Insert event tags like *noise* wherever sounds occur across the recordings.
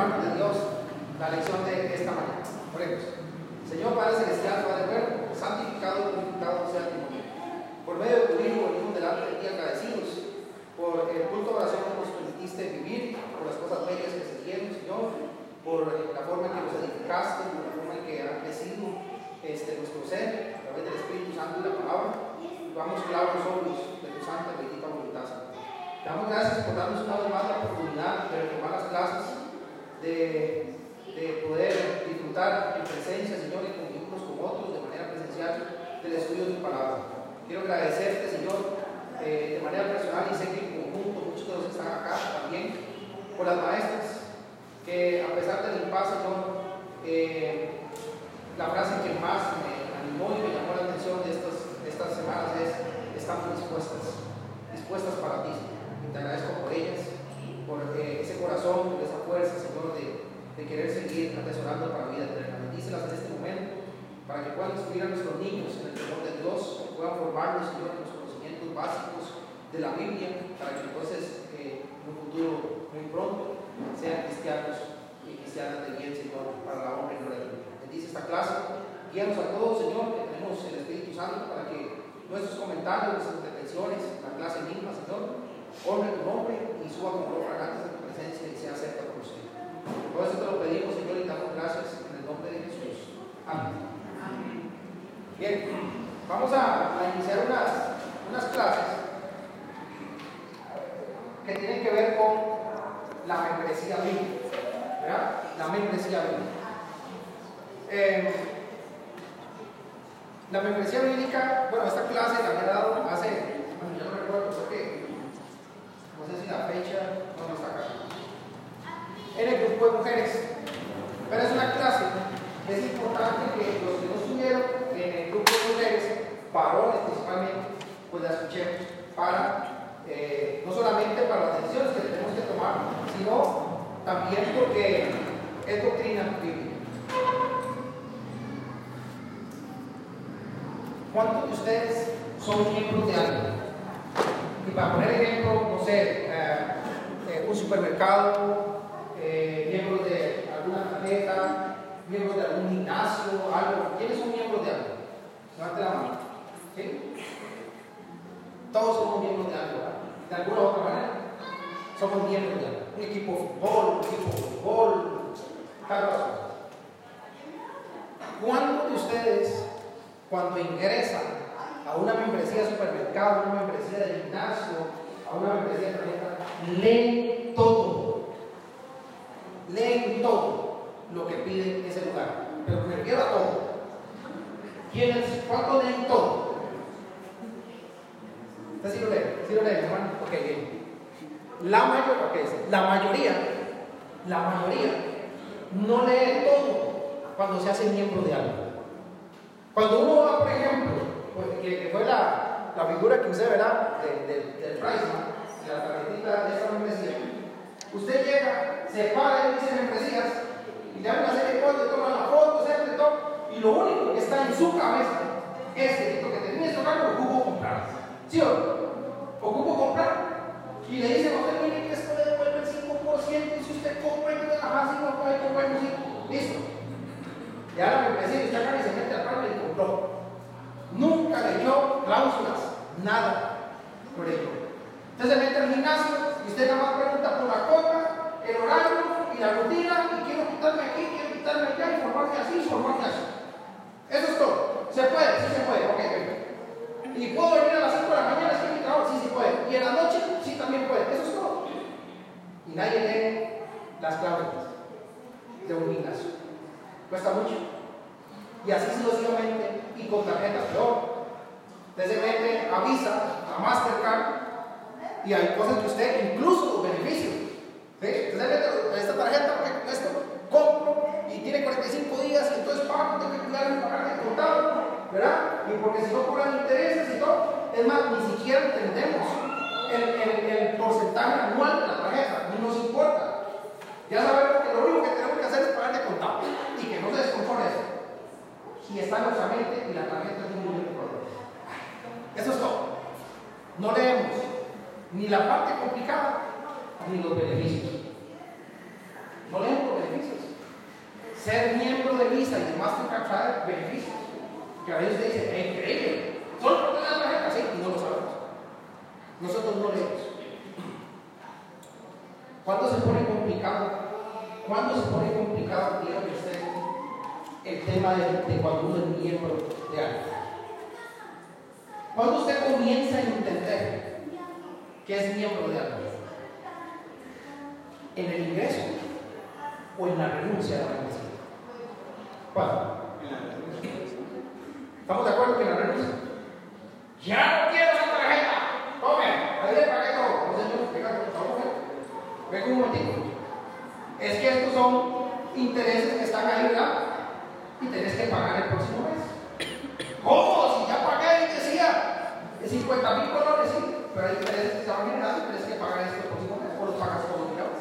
de Dios, la lección de esta mañana. Oremos. Señor Padre Celestial, Padre bueno, santificado y glorificado sea tu nombre. Por medio de tu Hijo, venimos delante de ti agradecidos por el culto de oración que nos permitiste vivir, por las cosas bellas que se tienen, Señor, por la forma en que nos edificaste, por la forma en que ha crecido este, nuestro ser a través del Espíritu Santo y la palabra. Vamos claros ojos de tu santa bendita voluntad. Damos gracias por darnos una vez más la oportunidad de retomar las clases de, de poder disfrutar en presencia, Señor, y con unos con otros de manera presencial del estudio de tu palabra. Quiero agradecerte, Señor, eh, de manera personal y sé que en conjunto muchos de los que están acá también, por las maestras, que a pesar del impasse, Señor, eh, la frase que más me animó y me llamó la atención de estas, estas semanas es, estamos dispuestas, dispuestas para ti. Te agradezco por ellas por ese corazón, por esa fuerza, Señor, de, querer seguir atesorando para la vida eterna. Bendícelas en este momento para que puedan instruir a nuestros niños en el temor de Dios, puedan formarlos, Señor, en los conocimientos básicos de la Biblia, para que entonces eh, en un futuro muy pronto sean cristianos y cristianas de bien, Señor, para la honra y gloria de Bendice esta clase. Guíanos a todos, Señor, que tenemos el Espíritu Santo para que nuestros comentarios, nuestras intervenciones, la clase misma, Señor, honre tu nombre y suba como lo fragante de tu presencia y sea acepta por usted. Por eso te lo pedimos, Señor, y damos gracias en el nombre de Jesús. Amén. Bien, vamos a, a iniciar unas, unas clases que tienen que ver con la membresía bíblica. ¿verdad? La membresía bíblica. Eh, la membresía bíblica, bueno, esta clase la había dado hace, bueno, yo no recuerdo, creo que no sé si la fecha no está acá. En el grupo de mujeres. Pero es una clase. Es importante que los que no estuvieron en el grupo de mujeres, varones principalmente, pues la escuchemos para, eh, no solamente para las decisiones que tenemos que tomar, sino también porque es doctrina bíblica. ¿Cuántos de ustedes son miembros de algo? Y para poner ejemplo, no sé, eh, eh, un supermercado, eh, miembros de alguna tarjeta, miembros de algún gimnasio, algo. ¿Quiénes son miembros de algo? Levante la mano. ¿Sí? Todos somos miembros de algo. De alguna otra manera. Somos miembros de algo. Un equipo de fútbol, un equipo de fútbol, tal cosa. ¿Cuántos de ustedes, cuando ingresan a una membresía de supermercado, a una membresía de gimnasio, a una membresía de tarjeta, leen todo. Leen todo lo que pide ese lugar. Pero me refiero a todo. ¿Quiénes? ¿Cuántos leen todo? ¿Usted sí lo lee? ¿Sí lo lee, hermano? Ok, bien. La mayoría, okay, la mayoría, la mayoría no lee todo cuando se hace miembro de algo. Cuando uno va, por ejemplo, pues, que, fue la, la, figura que usé, ¿verdad? De, de, del Priceman, de la tarjetita de esta membresía. Usted llega, se para y dice membresías, y le dan una serie de cosas, le toman la foto, se todo, y lo único que está en su cabeza es que lo que termine lo ocupo comprar. ¿Sí o no? Ocupo comprar. Y le dicen usted, mire que esto le devuelve el 5%, y si usted compra y no la más, y no puede comprar, listo. Ya la membresía está acá y se mete al carro y compró. Nunca leyó cláusulas, nada por ello. Usted se mete al gimnasio y usted nada más pregunta por la copa, el horario y la rutina, y quiero quitarme aquí, quiero quitarme allá, y formarme así, formarme así. Eso es todo. ¿Se puede? Sí se puede, ok, ok. ¿Y puedo venir a las 5 de la mañana? Sí, mi trabajo, sí se puede. ¿Y en la noche? Sí, también puede. Eso es todo. Y nadie lee las cláusulas de un gimnasio. Cuesta mucho. Y así sucesivamente, y con tarjetas peor. Usted se mete a Visa, a Mastercard, y hay cosas que usted, incluso beneficios. ¿sí? Usted se mete esta tarjeta, esto compro, y tiene 45 días, y entonces pago, tengo que cuidar de pagar de contado, ¿verdad? Y porque si no cobran intereses y todo, es más, ni siquiera entendemos el, el, el porcentaje anual de la tarjeta, ni nos importa. Ya sabemos que lo único que tenemos que hacer es pagar de contado y que no se desconforme eso. Y está nuestra mente y la tarjeta es un de dólares. Eso es todo. No leemos ni la parte complicada ni los beneficios. No leemos ser miembro de Visa y de Mastercard trae beneficios. Que a veces usted dice, es increíble, solo por tener la tarjeta, sí, y no lo sabemos. Nosotros no leemos. ¿Cuándo se pone complicado? ¿Cuándo se pone complicado, dígame usted, el tema de, de cuando uno es miembro de algo? ¿Cuándo usted comienza a entender que es miembro de algo? ¿En el ingreso o en la renuncia de la membresía? ¿Cuándo? ¿Estamos de acuerdo que en la renuncia? Ya no quiero esa tarjeta. Tome, ahí le pagué todo. No, señor, venga, por favor. Venga un momentito. Es que estos son intereses que están ahí, ¿verdad? Y tenés que pagar el próximo mes. ¿Cómo? Si ya pagué y decía 50 mil colores, sí, pero hay intereses que se van generando y tenés que pagar esto el próximo mes o los pagas todos los.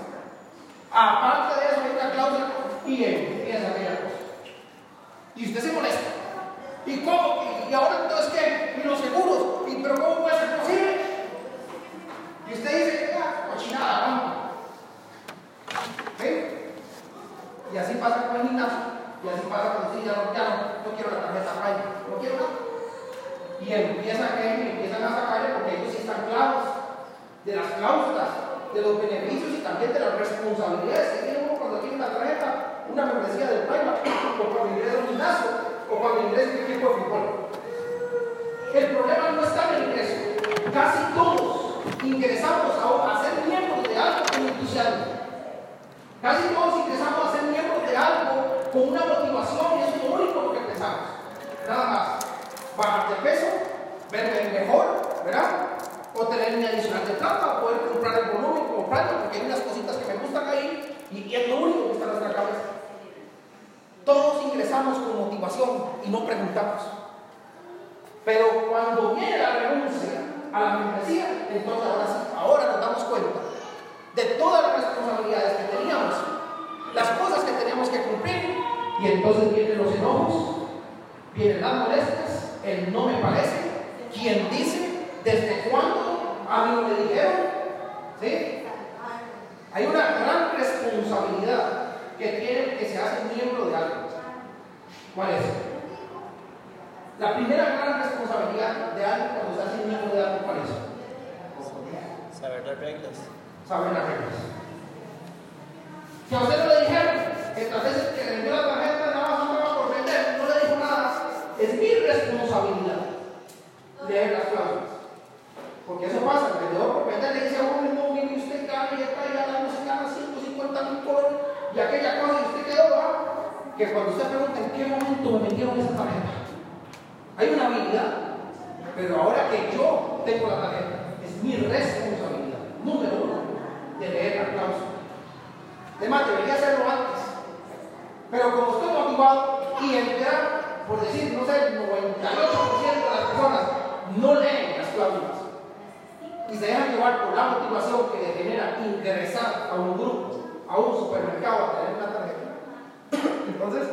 Aparte de eso, hay una cláusula y empieza aquella cosa. Y usted se molesta. ¿Y cómo? ¿Y ahora entonces qué? ¿Y los seguros? ¿Y pero cómo puede ser posible? Y usted dice, ah, cochinada, vamos. ¿Ven? Y así pasa con el gimnasio. Y así pasa cuando usted ya no, ya no, no quiero la tarjeta Prime, no quiero nada. Y empiezan, a empiezan a sacarle porque ellos sí están claros de las cláusulas, de los beneficios y también de las responsabilidades que tiene uno cuando tiene una tarjeta, una membresía del Prime, o cuando ingresa un gimnasio, o cuando ingresa un equipo de fútbol. El problema no está en el ingreso. Casi todos ingresamos a, a ser miembros de algo con entusiasmo. Casi todos ingresamos a ser miembros de algo con una motivación y es lo único que pensamos. Nada más. Bajar de peso, verme mejor, ¿verdad? O tener plata, o poder comprar el volumen, comprarlo, porque hay unas cositas que me gustan ahí y, y es lo único que está en nuestra cabeza. Todos ingresamos con motivación y no preguntamos. Pero cuando viene la renuncia a la membresía, entonces ahora sí, ahora nos damos cuenta de todas las responsabilidades que teníamos, las cosas que teníamos que cumplir, y entonces vienen los enojos, vienen las molestias, el no me parece, quien dice, desde cuándo a mí no me dijeron, ¿sí? Hay una gran responsabilidad que tiene que se hace miembro de algo. ¿Cuál es? La primera gran responsabilidad de alguien cuando se hace miembro de algo, ¿cuál es? Saber las reglas. Saber las reglas. Si a usted no le dijeron que veces que le dio la tarjeta nada más no por vender, no le dijo nada, es mi responsabilidad leer las cláusulas. Porque eso pasa, el vendedor vender le dice a uno, no, mire, usted gana y está ya no se gana 150 mil colores y aquella cosa y usted quedó, ¿verdad? Que cuando usted pregunta en qué momento me vendieron esa tarjeta, hay una habilidad, pero ahora que yo tengo la tarjeta, es mi responsabilidad, número uno, de leer la cláusula. Además, debería hacerlo antes. Pero como estoy motivado y entrar, por decir, no sé, el 98% de las personas no leen y se dejan llevar por la motivación que le genera ingresar a un grupo, a un supermercado a tener una tarjeta. Entonces,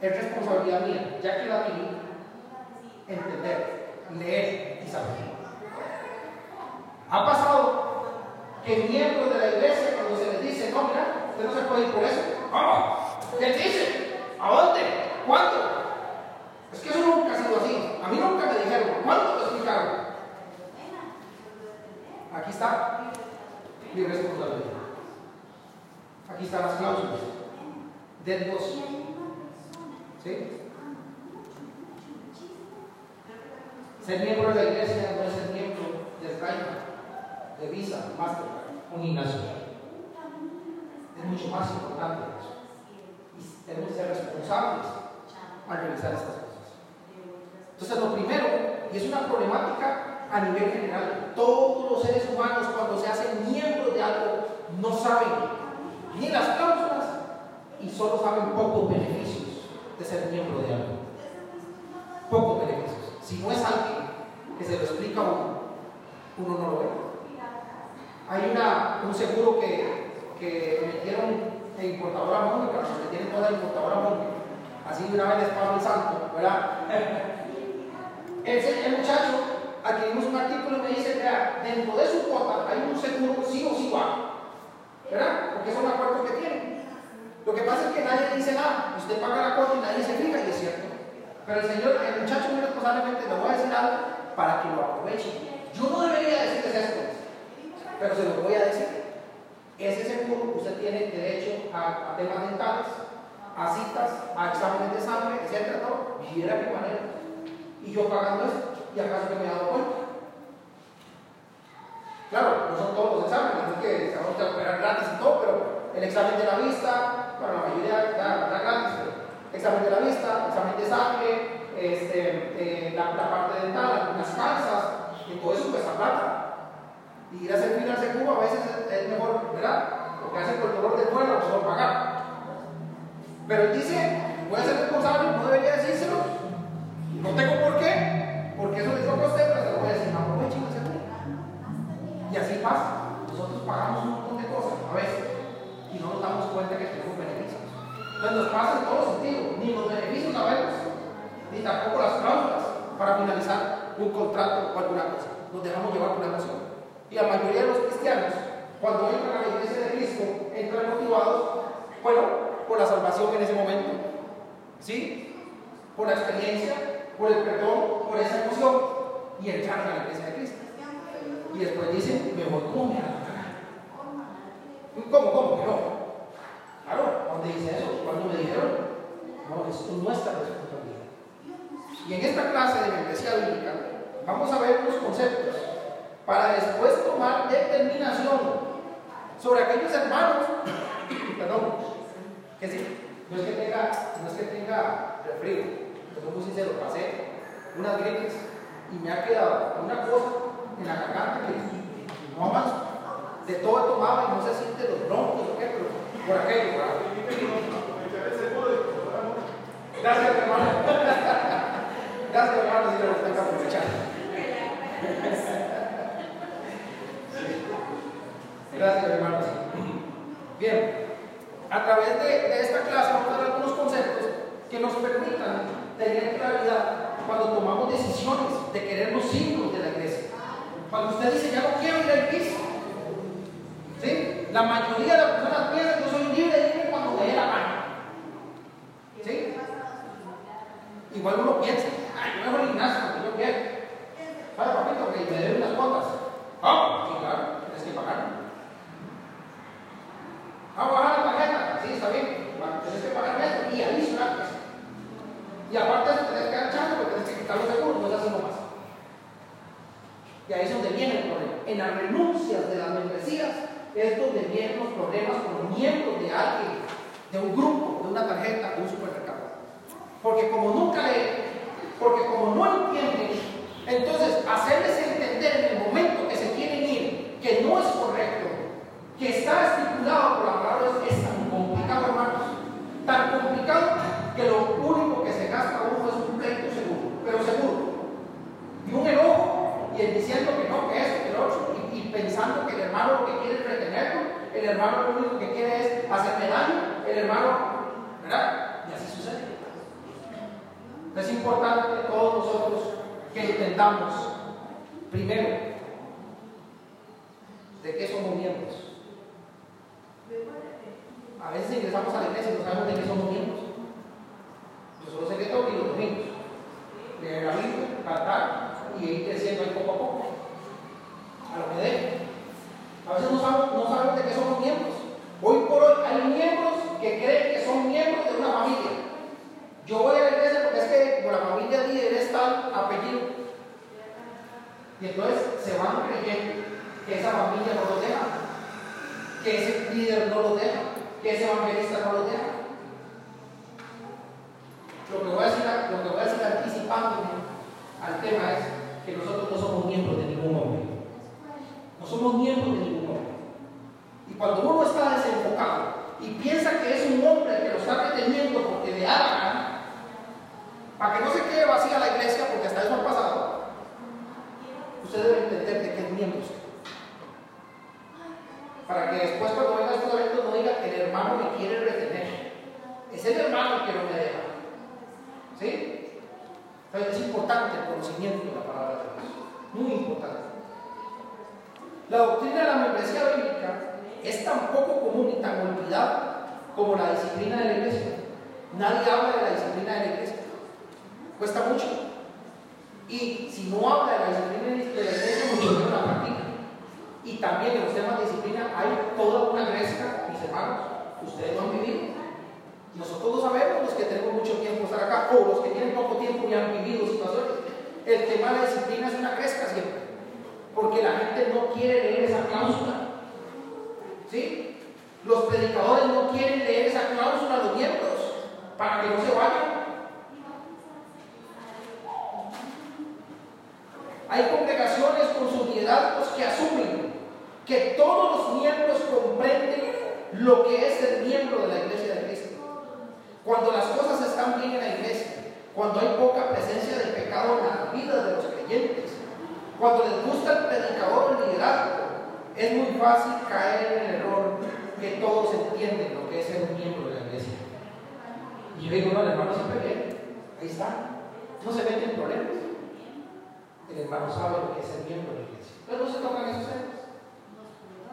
es responsabilidad mía, ya que la viví, entender, leer y saber. Ha pasado que miembros de la iglesia, cuando se les dice, no, mira, usted no se puede ir por eso. ¿Cómo? ¿Qué dice? ¿A dónde? ¿Cuánto? Es que eso nunca ha sido así. A mí nunca me dijeron, ¿cuánto? Aquí está mi responsabilidad. Aquí están las cláusulas del negocio. ¿Sí? Ser miembro de la iglesia no es ser miembro del Caima, de Visa, Mastercard, un gimnasio. Es mucho más importante eso. Y tenemos que ser responsables al realizar estas cosas. Entonces, lo primero, y es una problemática a nivel general, todos los seres humanos cuando se hacen miembros de algo no saben ni las cláusulas y solo saben pocos beneficios de ser miembro de algo. Pocos beneficios. Si no es alguien que se lo explica a uno, uno no lo ve. Hay una, un seguro que, que metieron en importadora Mónica, que tiene toda la importadora Mónica. Así de una vez les pago el santo, ¿verdad? *laughs* El muchacho adquirimos un artículo y me dice, vea, dentro de su cuota hay un seguro sí o sí va, ¿verdad? Porque es un acuerdo que tienen. Lo que pasa es que nadie dice nada. Usted paga la cuota y nadie se fija y es cierto. Pero el Señor, el muchacho muy responsablemente le voy a decir algo para que lo aproveche. Yo no debería decirles esto, pero se lo voy a decir. Ese seguro usted tiene derecho a, temas dentales, a citas, a exámenes de sangre, etcétera, todo. Qué manera. Y yo pagando eso, y acaso que me he dado cuenta. Claro, no son todos los exámenes, es que van a operar gratis y todo, pero el examen de la vista, bueno, la mayoría da, gratis, examen de la vista, examen de sangre, este, eh, la, parte dental, algunas calzas, y todo eso cuesta plata. Y ir a hacer fila al seguro a veces es, mejor, ¿verdad? Porque hace por el dolor del vuelo, mejor pagar. Pero él dice, voy a ser responsable, no debería decírselo. No tengo por qué, porque eso le toca a usted, pero se lo voy a decir, aprovechen ese Y así pasa. Nosotros pagamos un montón de cosas a veces y no nos damos cuenta que tenemos beneficios. Entonces nos pasa en todos sentidos, ni los beneficios sabemos, ni tampoco las cláusulas para finalizar un contrato o alguna cosa. Nos dejamos llevar por la emoción. Y la mayoría de los cristianos, cuando entran a la iglesia de Cristo, entran motivados, bueno, por la salvación en ese momento. ¿Sí? Por la experiencia, por el perdón, por esa emoción, y entran a la iglesia de Cristo. Y después dicen, me voy como me ¿Cómo, cómo no? Claro, ¿dónde dice eso? Cuando me dijeron, no, es nuestra responsabilidad. Y en esta clase de membresía bíblica vamos a ver unos conceptos para después tomar determinación sobre aquellos hermanos, *coughs* perdón, que sí, no es que tenga, no es tenga soy muy sincero, pasé unas gripes y me ha quedado una cosa en la garganta que no avanzo de todo tomaba y no se siente los broncos qué, por aquello. Gracias, hermano. Gracias, hermano, si lo tengo que. Gracias, hermanos. Bien, a través de, de, esta clase vamos a dar algunos conceptos que nos permitan tener claridad cuando tomamos decisiones de querer los signos de la iglesia. Cuando usted dice, ya no quiero ir al piso, ¿Sí? La mayoría de las personas piensan que yo soy libre de irme cuando me dé la gana. ¿Sí? Igual uno piensa, ay, yo me voy al gimnasio yo quiero. Vale, papito, que me deben unas cuotas. Ah, sí, claro, tienes que pagar. Ah, bajar la tarjeta. Sí, está bien. Tienes que pagar esto y adicional. Y aparte de eso, tienes que dar chance porque tienes que quitar los seguros, no se hace más. Y ahí es donde viene el problema. En las renuncias de las membresías es donde vienen los problemas con los miembros de alguien, de un grupo, de una tarjeta, de un supermercado. Porque como nunca leen, porque como no entienden, entonces hacerles entender en el momento que se quieren ir que no es correcto, que está estipulado por la palabra es tan complicado, hermanos, tan complicado que lo único gasta uno es un pleito seguro, pero seguro. Y un enojo y el diciendo que no, que esto, que el otro, pensando que el hermano lo que quiere es retenerlo, el hermano lo único que quiere es hacerme daño, el hermano, ¿verdad? Y así sucede. Es importante que todos nosotros que intentamos, primero, de qué somos miembros. A veces ingresamos a la iglesia y no sabemos de qué somos miembros. Solo sé que tengo que los domingos. Leer la Biblia, cantar y ir creciendo ahí poco a poco a lo que debe. A veces no sabemos, no de qué somos miembros. Hoy por hoy hay miembros que creen que son miembros de una familia. Yo voy a la iglesia porque es que como la familia líder es tal apellido. Y entonces se van creyendo que esa familia no lo deja, que ese líder no lo deja, que ese evangelista no lo deja. Lo que voy a decir, lo que voy a decir anticipándome al tema es que nosotros no somos miembros de ningún hombre. No somos miembros de ningún hombre. Y cuando uno está desenfocado y piensa que es un hombre que lo está reteniendo porque le da para que no se quede vacía la iglesia, porque hasta eso ha pasado, usted debe entender de qué es miembro Para que después cuando venga estos eventos no diga que el hermano me quiere retener. Es el hermano que no me deja. Es importante el conocimiento de la palabra de Dios. Muy importante. La doctrina de la membresía bíblica es tan poco común y tan olvidada como la disciplina de la iglesia. Nadie habla de la disciplina de la iglesia. Cuesta mucho. Y si no habla de la disciplina de la iglesia, mucho menos la práctica. Y también en los temas de disciplina hay toda una gresca, mis hermanos. Ustedes lo han vivido. Nosotros lo sabemos, los que tenemos mucho tiempo estar acá, o los que tienen poco tiempo y han vivido situaciones. El tema de la disciplina es una gresca siempre. Porque la gente no quiere leer esa cláusula. ¿Sí? Los predicadores no quieren leer esa cláusula a los miembros para que no se vayan. Hay congregaciones con sus liderazgos que asumen que todos los miembros comprenden lo que es el miembro de la iglesia de. Cuando las cosas están bien en la iglesia, cuando hay poca presencia del pecado en la vida de los creyentes, cuando les gusta el predicador, el liderazgo, es muy fácil caer en el error que todos entienden lo que es ser un miembro de la iglesia. Y yo digo, no, el hermano siempre viene, ahí está, no se mete en problemas. El hermano sabe lo que es ser miembro de la iglesia. Pero no se tocan esos temas.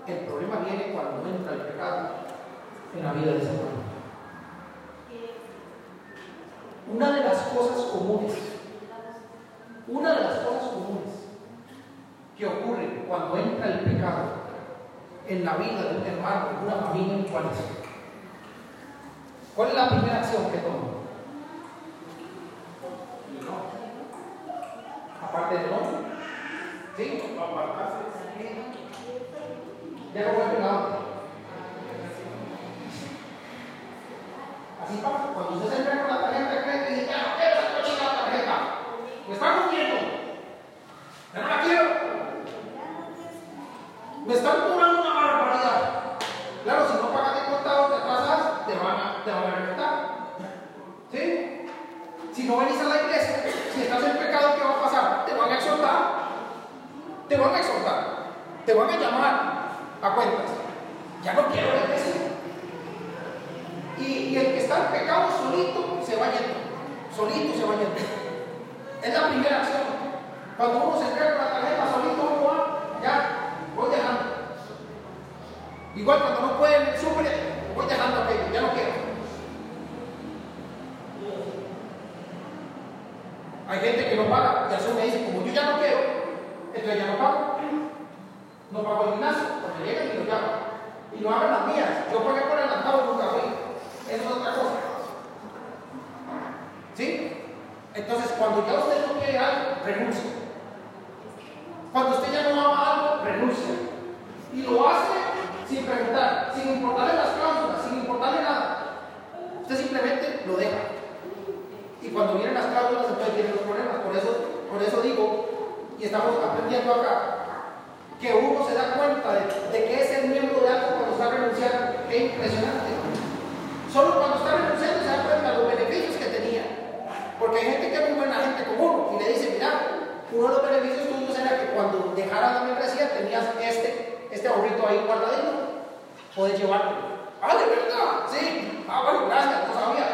El problema viene cuando entra el pecado en la vida de ese hermano. Una de las cosas comunes, una de las cosas comunes que ocurre cuando entra el pecado en la vida de un hermano, de una familia, ¿cuál es? ¿Cuál es la primera acción que toma? Aparte del nombre. ¿Sí? Ya no vuelve la otra. Así pasa. Puedes llevártelo. Ah, de verdad, sí. Ah, bueno, gracias, no sabía.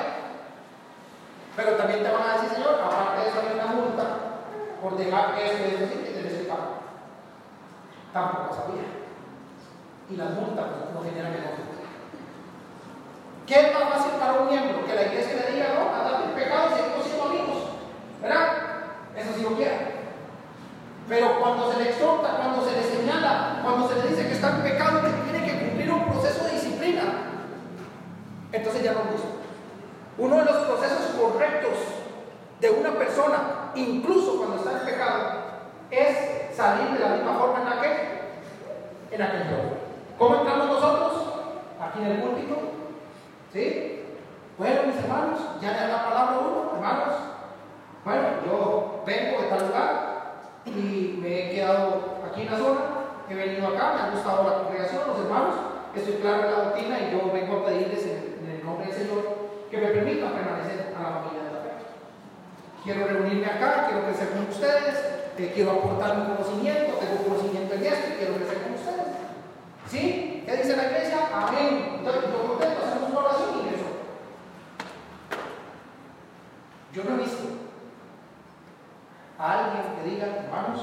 Pero también te van a decir, señor, aparte de eso hay una multa por dejar y esto así que pagar. Tampoco sabía. Y las multas no generan negocio. ¿Qué es más fácil para un miembro? Que la iglesia le diga, no, andate en pecado y seguimos siendo amigos. ¿Verdad? Eso sí lo quiere. Pero cuando se le exhorta, cuando se le señala, cuando se le dice que está en pecado, que proceso de disciplina, entonces ya no gusta. Uno de los procesos correctos de una persona, incluso cuando está en pecado, es salir de la misma forma en la que en aquel entorno. ¿Cómo entramos nosotros? Aquí en el púlpito. ¿Sí? Bueno, mis hermanos, ya le la palabra uno, hermanos. Bueno, yo vengo de tal lugar y me he quedado aquí en la zona, he venido acá, me ha gustado la congregación, los hermanos, estoy claro en la doctrina y yo vengo a pedirles en, el nombre del Señor que me permitan permanecer a la familia de la fe. Quiero reunirme acá, quiero crecer con ustedes, eh, quiero aportar mi conocimiento, tengo conocimiento en esto, quiero crecer con ustedes. ¿Sí? ¿Qué dice la iglesia? Amén. Entonces, yo contento, hacemos una oración y eso. Yo no he visto a alguien que diga, hermanos,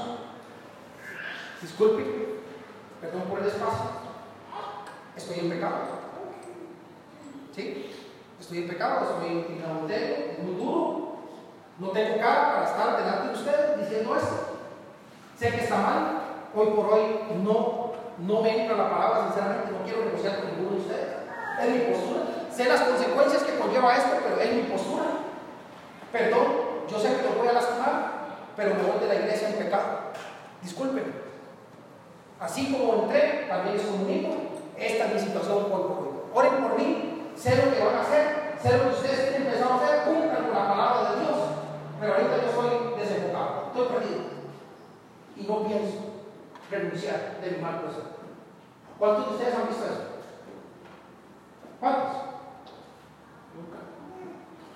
disculpe, perdón por el espacio, estoy en pecado. ¿Sí? Estoy en pecado, estoy en adulterio, es muy duro. No tengo cara para estar delante de ustedes diciendo esto. Sé que está mal. Hoy por hoy no, no me entra la palabra, sinceramente, no quiero negociar con ninguno de ustedes. Es mi postura. Sé las consecuencias que conlleva esto, pero es mi postura. Perdón, yo sé que lo voy a lastimar, pero me voy de la iglesia en pecado. Disculpen. Así como entré, también les comunico, esta es mi situación hoy por hoy. Oren por mí, sé lo que van a hacer, sé lo que ustedes tienen a hacer, cumplan con la palabra de Dios. Pero ahorita yo estoy desenfocado, estoy perdido. Y no pienso renunciar de mi mal proceso. ¿Cuántos de ustedes han visto eso? ¿Cuántos? Nunca.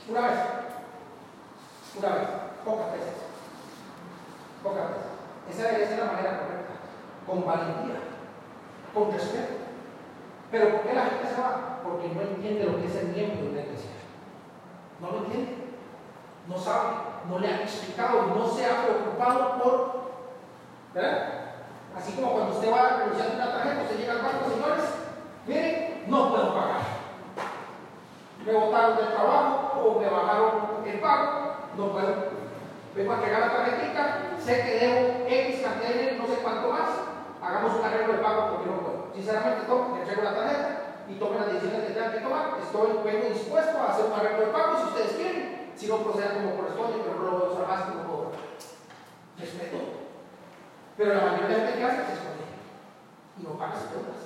Una vez. Una vez. Pocas veces. Pocas veces. Esa debe ser la manera correcta. Con valentía. Con respeto. Pero ¿por qué la gente se va? Porque no entiende lo que es el miembro de una iglesia. No lo entiende. No sabe. No le han explicado. No se ha preocupado por. ¿Verdad? Así como cuando usted va a renunciar una tarjeta, usted llega al banco, señores, miren, no puedo pagar. Me botaron del trabajo o me bajaron el pago, no puedo. Vengo a entregar la tarjetita, sé que debo X cantidad de dinero, no sé cuánto más, hagamos un arreglo de pago porque no puedo. Sinceramente, tomo, entrego la tarjeta y tomen las decisiones que tengan que tomar. Estoy vengo dispuesto a hacer un arreglo de pago si ustedes quieren, si no procedan como corresponde, pero no lo voy a usar más no puedo. Respeto. Pero la mayoría de gente que hace se esconde y no paga sus deudas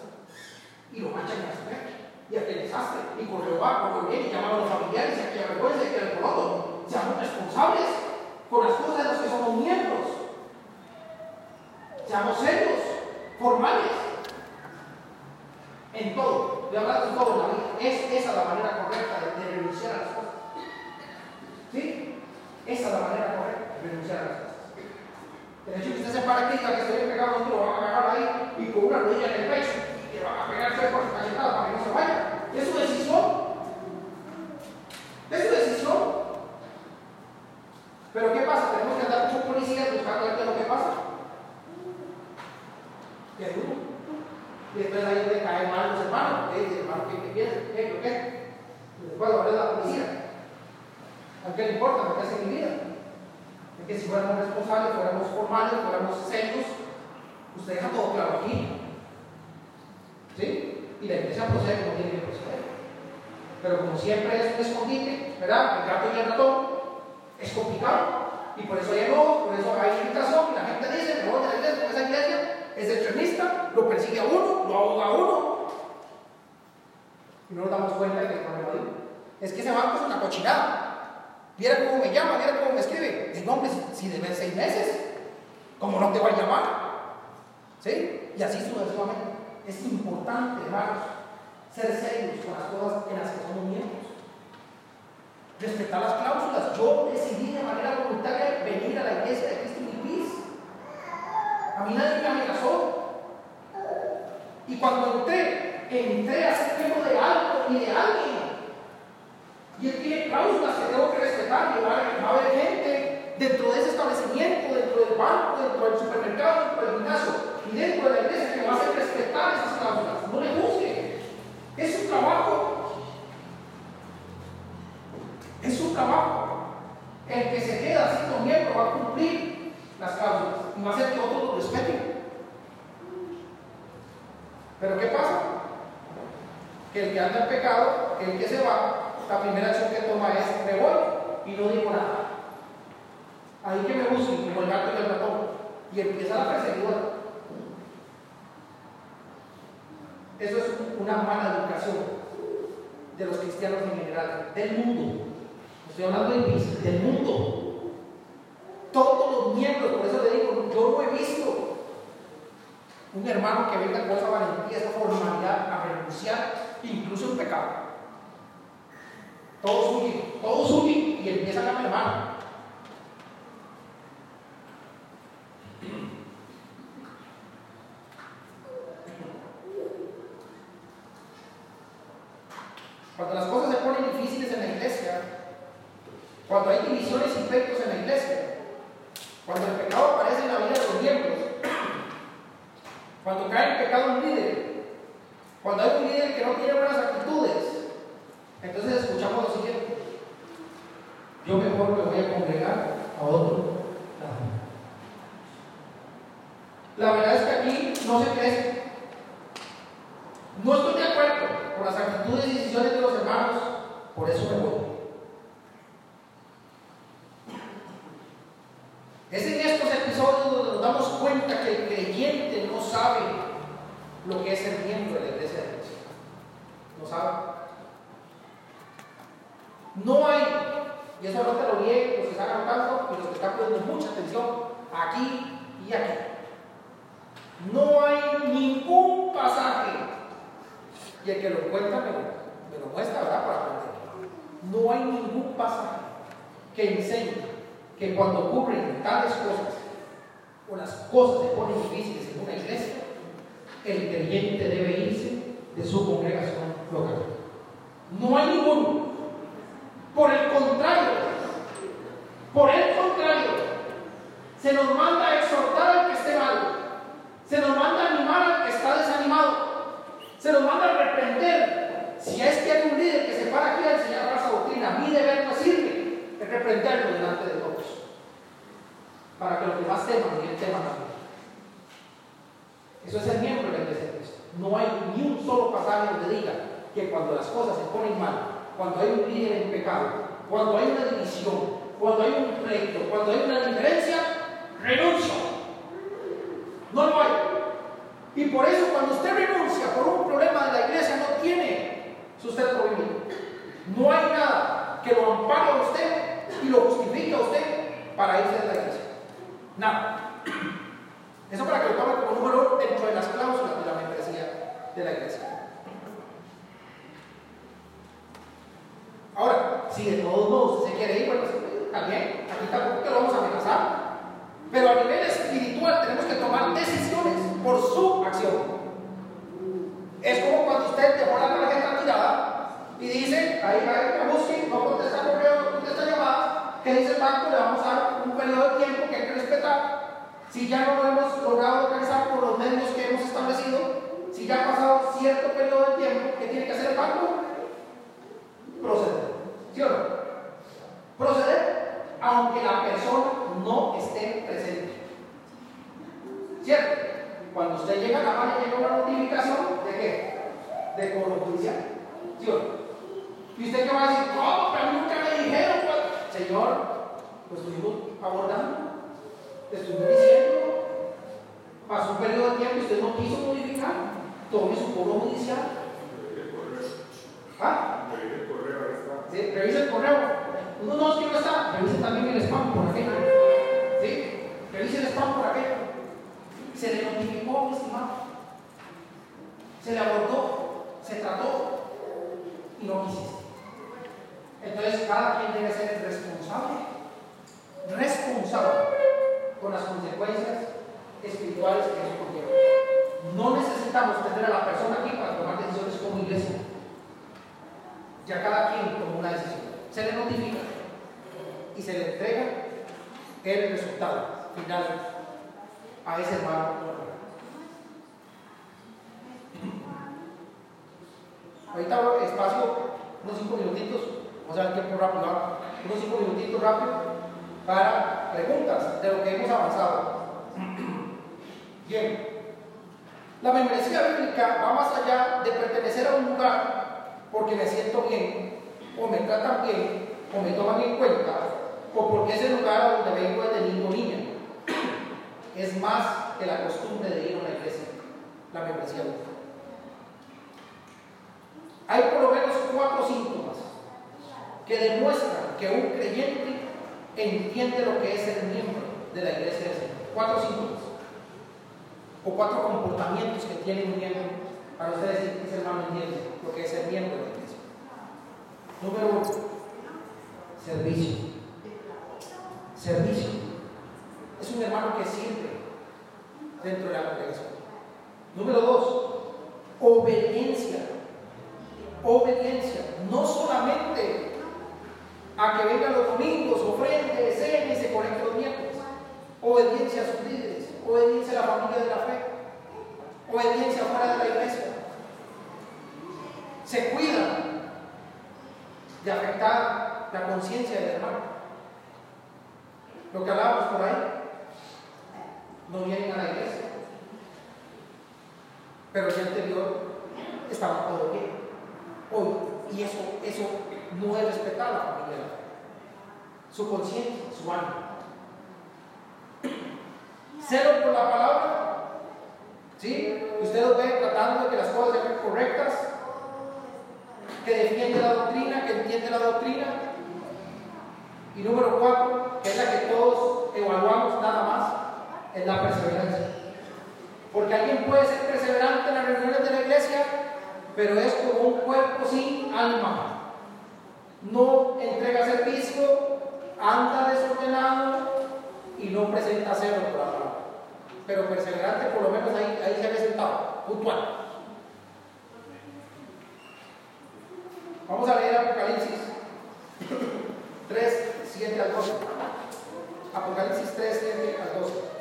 y lo manchan en la fe y aquel desastre y corrió va, corrió bien y llaman a los familiares y aquella vergüenza y aquel alboroto. Seamos responsables con las cosas de los que somos miembros. Seamos serios, formales. En todo, de hablar de vida. Es esa la manera correcta de, de renunciar a las cosas. ¿Sí? Esa es la manera correcta de renunciar a las cosas. El hecho que usted se para aquí y diga que estoy pegado, no lo van a agarrar ahí y con una rodilla en el pecho y le van a pegar cerca por su cachetada para que no se vaya. Es su decisión. Es su decisión. Pero ¿qué pasa? Tenemos que andar con policías buscando qué es lo que pasa. Qué duro. Y después ahí le caen mal los hermanos. ¿Qué dice, hermano? ¿Qué, qué piensa? ¿Qué? ¿Qué? ¿Qué? Y después lo ve la policía. ¿A qué le importa? Porque hace mi vida que si fuéramos responsables, fuéramos formales, fuéramos serios, usted deja todo claro aquí. ¿Sí? Y la iglesia procede como tiene que proceder. Pero como siempre es un escondite, ¿verdad? El gato y el ratón, es complicado. Y por eso hay enojo, por eso hay irritación, y la gente dice, me voy de la iglesia, porque esa iglesia es extremista, lo persigue a uno, lo ahoga a uno. Y no nos damos cuenta de que el problema es que ese banco es una cochinada. Viera cómo me llama, viera cómo me escribe. El nombre, si deben seis meses, ¿cómo no te va a llamar? ¿Sí? Y así sucesivamente. Es importante, hermanos, ser serios con las cosas en las que somos miembros. Respetar las cláusulas. Yo decidí de manera voluntaria venir a la iglesia de Cristo y Luis. A mí nadie me amenazó. Y cuando entré, entré a ser miembro de algo y de alguien. Y él tiene cláusulas que tengo que respetar. Y va a haber gente dentro de ese establecimiento, dentro del banco, dentro del supermercado, dentro del gimnasio y dentro de la iglesia que va a hacer respetar esas cláusulas. No le juzgue. Es su trabajo. Es su trabajo. El que se queda siendo miembro va a cumplir las cláusulas y va a hacer que otros lo respeten. Pero ¿qué pasa? Que el que anda en pecado, el que se va, la primera acción que toma es me voy y no digo nada. Ahí que me busquen, como el gato y el ratón, y empieza la persecución. Eso es una mala educación de los cristianos en general, del mundo. Estoy hablando de, del mundo. Todos los miembros, por eso le digo, yo no he visto un hermano que venga con esa valentía, esa formalidad a renunciar, incluso en pecado. Todos huyen, todos huyen y empiezan a hermano. Cuando las cosas se ponen difíciles en la iglesia, cuando hay divisiones y pleitos en la iglesia, cuando el pecado aparece en la vida de los miembros, cuando cae el pecado en un líder, cuando hay un líder que no tiene buenas actitudes, entonces escuchamos lo siguiente. Yo mejor me voy a congregar a otro La verdad es que aquí no se crece. No estoy de acuerdo con las actitudes y decisiones de los hermanos, por eso me voy. *clears throat* Eso para que lo tome como número dentro de las cláusulas de la membresía de la iglesia. Ahora, si de todos modos se quiere ir, bueno, también, aquí tampoco que lo vamos a amenazar. Pero a nivel espiritual tenemos que tomar decisiones por su acción. Es como cuando usted dejó la tarjeta tirada y dice, ahí va el busque, no contesta correo, no contesta llamada, que dice el banco, le vamos a dar un periodo de tiempo que hay que respetar. Si ya no lo hemos logrado alcanzar por los medios que hemos establecido, si ya ha pasado cierto periodo de tiempo, ¿qué tiene que hacer el banco? Proceder. ¿Sí o no? Proceder aunque la persona no esté presente. ¿Cierto? Cuando usted llega a la mano llega una notificación de qué? De cobro judicial. ¿Sí o no? Y usted que va a decir, no, pero nunca me dijeron, pues". Señor, pues estuvimos abordando, te estuvimos diciendo, pasó un periodo de tiempo y usted no quiso modificar, tome su cobro judicial. ¿Ah? Revisa el correo. No, no, es que no está. Revisa también el spam por aquello. ¿Sí? Revisa el spam por aquello. Se le notificó, mi estimado. Se le abordó, se trató y no quisiste. Entonces, cada quien debe ser responsable, responsable con las consecuencias espirituales que eso conlleva. No necesitamos tener a la persona aquí para tomar decisiones como iglesia. Ya cada quien toma una decisión. Se le notifica y se le entrega el resultado final a ese hermano. Ahorita espacio, unos cinco minutitos, vamos a ver tiempo rápido, unos cinco minutitos rápido para preguntas de lo que hemos avanzado. *clears throat* Bien, la membresía bíblica va más allá de pertenecer a un lugar porque me siento bien, o me tratan bien, o me toman en cuenta, o porque es el lugar donde vengo de niño niña. *clears throat* Es más que la costumbre de ir a una iglesia, la membresía bíblica. Hay por lo menos cuatro síntomas que demuestran que un creyente entiende lo que es ser miembro de la iglesia del Señor. Cuatro síntomas. O cuatro comportamientos que tiene un miembro para ustedes decir que ese hermano entiende lo que es ser miembro de la iglesia. Número uno, servicio. Servicio. Es un hermano que sirve dentro de la congregación. Número dos, obediencia obediencia, no solamente a que vengan los domingos, ofrende, cene y se conecten los miembros, obediencia a sus líderes, obediencia a la familia de la fe, obediencia fuera de la iglesia. Se cuida de afectar la conciencia del hermano. lo que hablábamos por ahí, no vienen a la iglesia. Pero el día anterior estaba todo bien. Hoy, y eso, eso no es respetar a la familia, su conciencia, su alma. Cero por la palabra, ¿sí? Usted lo ve tratando de que las cosas sean correctas, que defiende la doctrina, que entiende la doctrina. Y número cuatro, que es la que todos evaluamos nada más, es la perseverancia. Porque alguien puede ser perseverante en las reuniones de la iglesia, pero es como un cuerpo sin alma. No entrega servicio, anda desordenado y no presenta cero por la palabra. Pero perseverante, por lo menos ahí, ahí se ha sentado, puntual. Vamos a leer Apocalipsis *coughs* 3, 7 al 12. Apocalipsis 3, 7 al 12.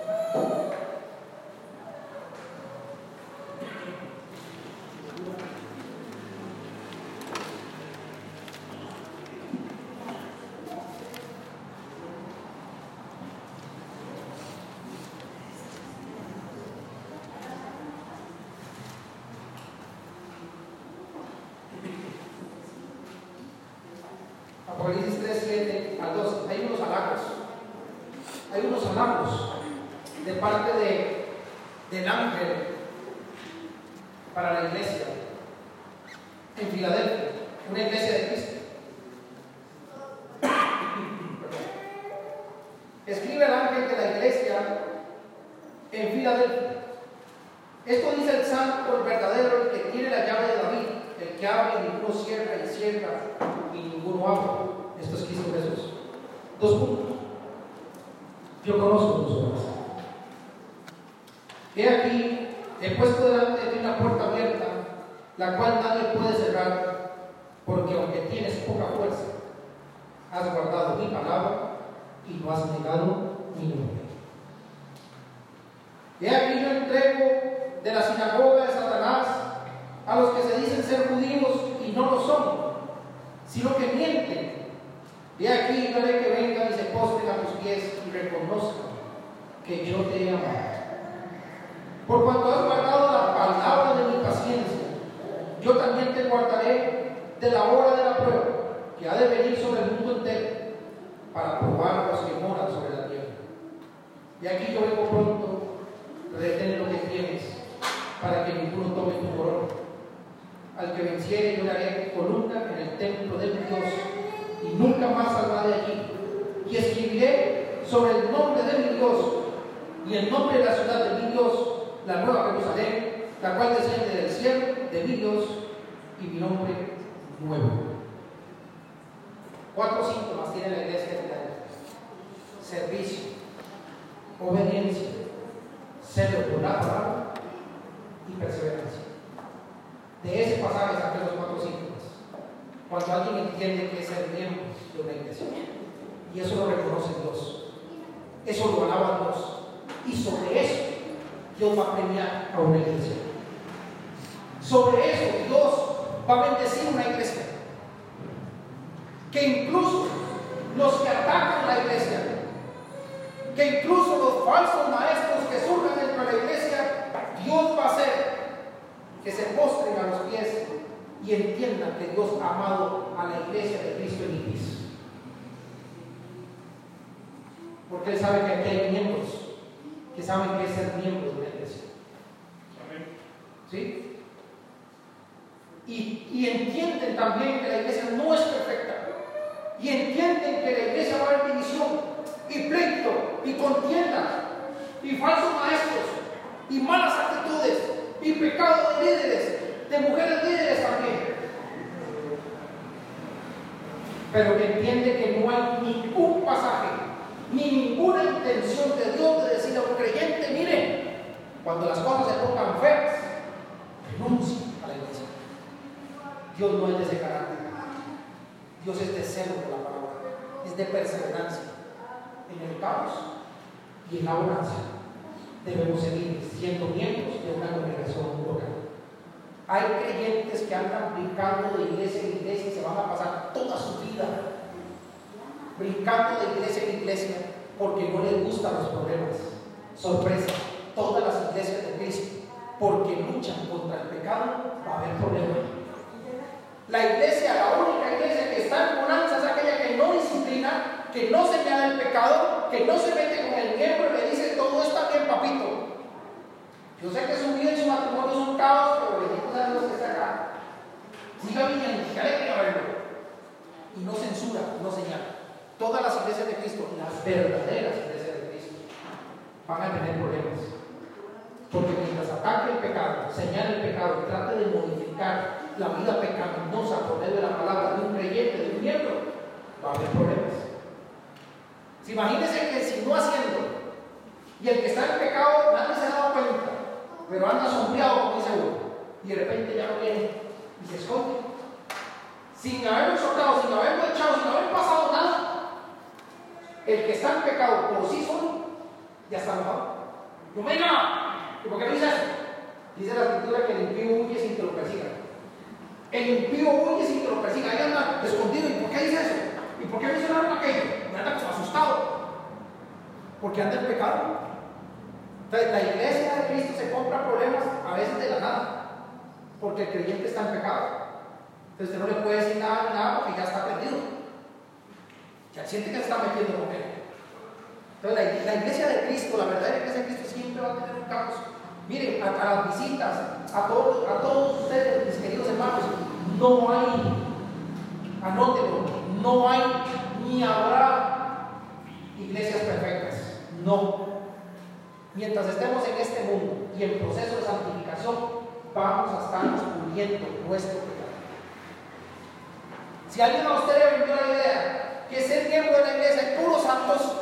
Apocalipsis 3, 7 al 12. Hay unos halagos. Hay unos halagos de parte de, del ángel para la iglesia en Filadelfia, una iglesia de Cristo. Escribe el ángel de la iglesia en Filadelfia. Esto dice el santo, el verdadero, el que tiene la llave de David, el que abre y ninguno cierra y cierra y ninguno abre. Esto es Cristo Jesús. Dos puntos. Yo conozco tus obras. He aquí, he puesto delante de ti una puerta abierta, la cual nadie puede cerrar, porque aunque tienes poca fuerza, has guardado mi palabra y no has negado mi nombre. He aquí yo entrego de la sinagoga de Satanás a los que se dicen ser judíos y no lo son, sino que mienten. He aquí yo haré que vengan y se postren a tus pies y reconozcan que yo te he amado. Por cuanto has guardado la palabra de mi paciencia, yo también te guardaré de la hora de la prueba que ha de venir sobre el mundo entero para probar a los que moran sobre la tierra. Y aquí yo vengo pronto, retén lo que tienes, para que ninguno tome tu corona. Al que venciere yo le haré columna en el templo de mi Dios, y nunca más saldrá de allí. Y escribiré sobre el nombre de mi Dios y el nombre de la ciudad de mi Dios, la nueva Jerusalén, la cual desciende del cielo de mi Dios y mi nombre nuevo. Cuatro síntomas tiene la iglesia de. Servicio, obediencia, celo por la palabra y perseverancia. De ese pasaje saqué los cuatro síntomas. Cuando alguien entiende que es el miembro de una iglesia. Y eso lo reconoce Dios. Eso lo alaba Dios. Y sobre eso Dios va a premiar a una iglesia. Sobre eso Dios va a bendecir una iglesia. Que incluso los que atacan la iglesia, que incluso los falsos maestros que surjan dentro de la iglesia, Dios va a hacer que se postren a los pies y entiendan que Dios ha amado a la iglesia de Cristo en Ibis. Porque Él sabe que aquí hay miembros que saben que es ser miembro de una iglesia. ¿Sí? Y, y, entienden también que la iglesia no es perfecta. Y entienden que la iglesia va a haber división y pleito y contienda y falsos maestros y malas actitudes y pecado de líderes, de mujeres líderes también. Pero que entiende que no hay ningún pasaje, ni ninguna intención de Dios de decir a un creyente, mire, cuando las cosas se pongan feas, renuncie a la iglesia. Dios no es de ese carácter. Dios es de celo por la palabra, es de perseverancia en el caos y en la oración debemos seguir siendo miembros de una congregación local. Hay creyentes que andan brincando de iglesia en iglesia y se van a pasar toda su vida brincando de iglesia en iglesia porque no les gustan los problemas. Sorpresa, todas las iglesias de Cristo, porque luchan contra el pecado, va a haber problemas. La iglesia, la única iglesia que está en bonanza es aquella que no disciplina, que no señala el pecado, que no se mete con el miembro dice está bien, papito. Yo sé que su vida y su matrimonio son caos, pero bendito sea Dios que está acá. Siga viniendo, que alegre verlo. Y no censura, no señala. Todas las iglesias de Cristo, las verdaderas iglesias de Cristo, van a tener problemas. Porque mientras ataque el pecado, señale el pecado y trate de modificar la vida pecaminosa por medio de la palabra de un creyente, de un miembro, va a haber problemas. Imagínense que si no haciendo, y el que está en pecado nadie se ha dado cuenta, pero anda sombreado, como dice uno, y de repente ya no viene y se esconde, sin haberlo soltado, sin haberlo echado, sin haber pasado nada, el que está en pecado por sí solo, ya está enojado. No venga, ¿y por qué no dice eso? Dice la escritura que el impío huye sin que lo persigan. El impío huye sin que lo persiga. Ahí anda escondido. ¿Y por qué dice eso? ¿Y por qué mencionaron aquello? Y anda asustado. Porque anda en pecado. Entonces, la iglesia de Cristo se compra problemas a veces de la nada. Porque el creyente está en pecado. Entonces, usted no le puede decir nada ni nada porque ya está perdido. Ya siente que se está metiendo con él. Entonces, la, iglesia de Cristo, la verdadera iglesia de Cristo, siempre va a tener un caos. Miren, a, las visitas, a todos, a todos ustedes, mis queridos hermanos, no hay, anótenlo, no hay ni habrá iglesias perfectas. No. Mientras estemos en este mundo y en proceso de santificación, vamos a estarnos puliendo nuestro pecado. Si alguien a usted le vendió la idea que ser miembro de la iglesia es puros santos,